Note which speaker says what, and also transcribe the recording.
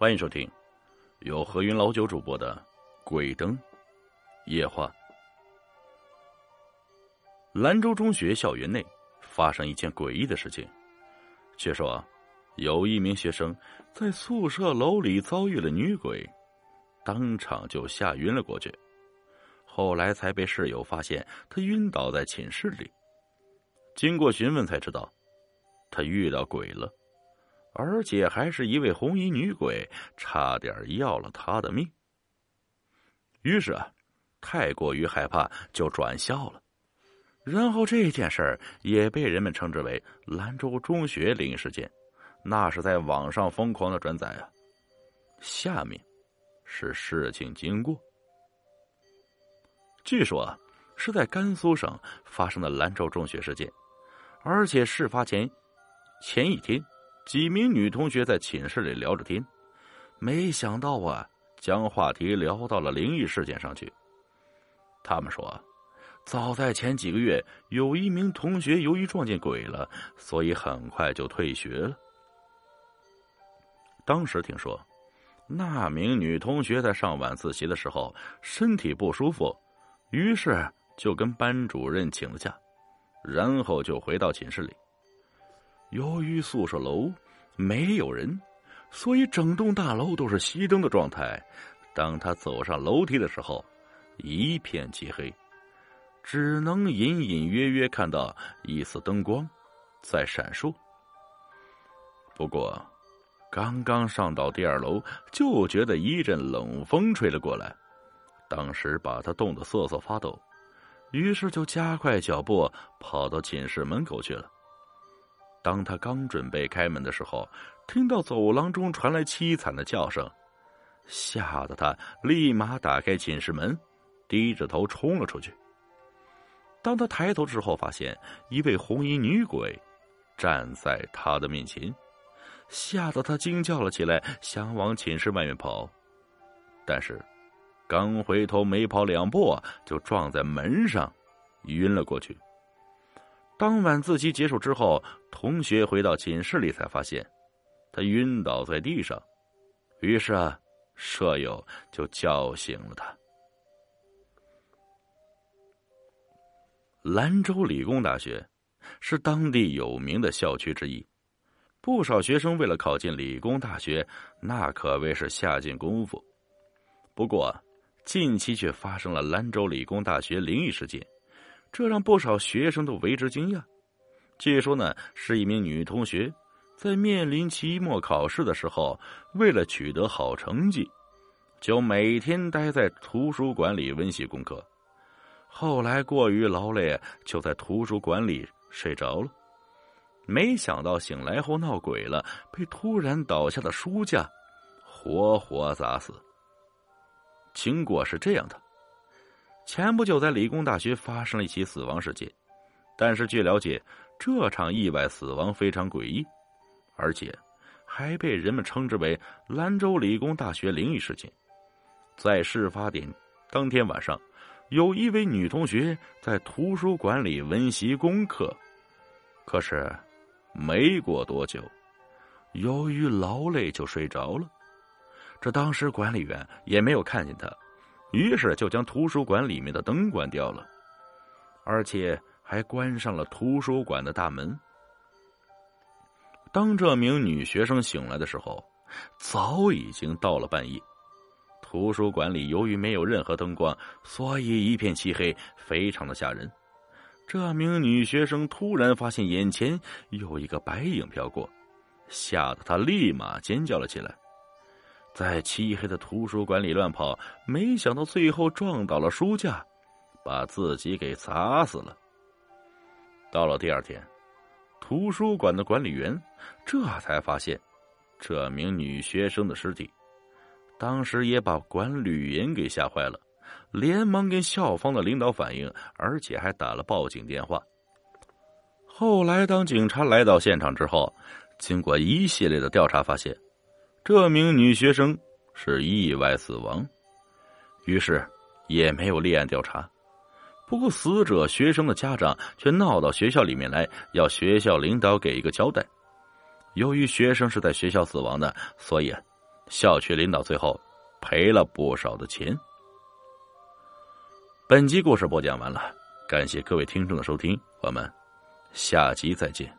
Speaker 1: 欢迎收听由何云老九主播的《鬼灯夜话》。兰州中学校园内发生一件诡异的事情。据说，有一名学生在宿舍楼里遭遇了女鬼，当场就吓晕了过去。后来才被室友发现，他晕倒在寝室里。经过询问才知道，他遇到鬼了。而且还是一位红衣女鬼，差点要了他的命。于是啊，太过于害怕，就转校了。然后这件事儿也被人们称之为兰州中学灵事件，那是在网上疯狂的转载啊。下面是事情经过。据说啊是在甘肃省发生的兰州中学事件，而且事发前前一天。几名女同学在寝室里聊着天，没想到啊，将话题聊到了灵异事件上去。他们说，早在前几个月，有一名同学由于撞见鬼了，所以很快就退学了。当时听说，那名女同学在上晚自习的时候身体不舒服，于是就跟班主任请了假，然后就回到寝室里。由于宿舍楼没有人，所以整栋大楼都是熄灯的状态。当他走上楼梯的时候，一片漆黑，只能隐隐约约看到一丝灯光在闪烁。不过，刚刚上到第二楼，就觉得一阵冷风吹了过来，当时把他冻得瑟瑟发抖，于是就加快脚步跑到寝室门口去了。当他刚准备开门的时候，听到走廊中传来凄惨的叫声，吓得他立马打开寝室门，低着头冲了出去。当他抬头之后，发现一位红衣女鬼站在他的面前，吓得他惊叫了起来，想往寝室外面跑，但是刚回头没跑两步，就撞在门上，晕了过去。当晚自习结束之后，同学回到寝室里才发现，他晕倒在地上。于是啊，舍友就叫醒了他。兰州理工大学是当地有名的校区之一，不少学生为了考进理工大学，那可谓是下尽功夫。不过，近期却发生了兰州理工大学灵异事件。这让不少学生都为之惊讶。据说呢，是一名女同学在面临期末考试的时候，为了取得好成绩，就每天待在图书馆里温习功课。后来过于劳累，就在图书馆里睡着了。没想到醒来后闹鬼了，被突然倒下的书架活活砸死。经过是这样的。前不久，在理工大学发生了一起死亡事件，但是据了解，这场意外死亡非常诡异，而且还被人们称之为“兰州理工大学灵异事件”。在事发点当天晚上，有一位女同学在图书馆里温习功课，可是没过多久，由于劳累就睡着了。这当时管理员也没有看见她。于是就将图书馆里面的灯关掉了，而且还关上了图书馆的大门。当这名女学生醒来的时候，早已经到了半夜。图书馆里由于没有任何灯光，所以一片漆黑，非常的吓人。这名女学生突然发现眼前有一个白影飘过，吓得她立马尖叫了起来。在漆黑的图书馆里乱跑，没想到最后撞倒了书架，把自己给砸死了。到了第二天，图书馆的管理员这才发现这名女学生的尸体，当时也把管理员给吓坏了，连忙跟校方的领导反映，而且还打了报警电话。后来，当警察来到现场之后，经过一系列的调查，发现。这名女学生是意外死亡，于是也没有立案调查。不过死者学生的家长却闹到学校里面来，要学校领导给一个交代。由于学生是在学校死亡的，所以啊，校区领导最后赔了不少的钱。本集故事播讲完了，感谢各位听众的收听，我们下集再见。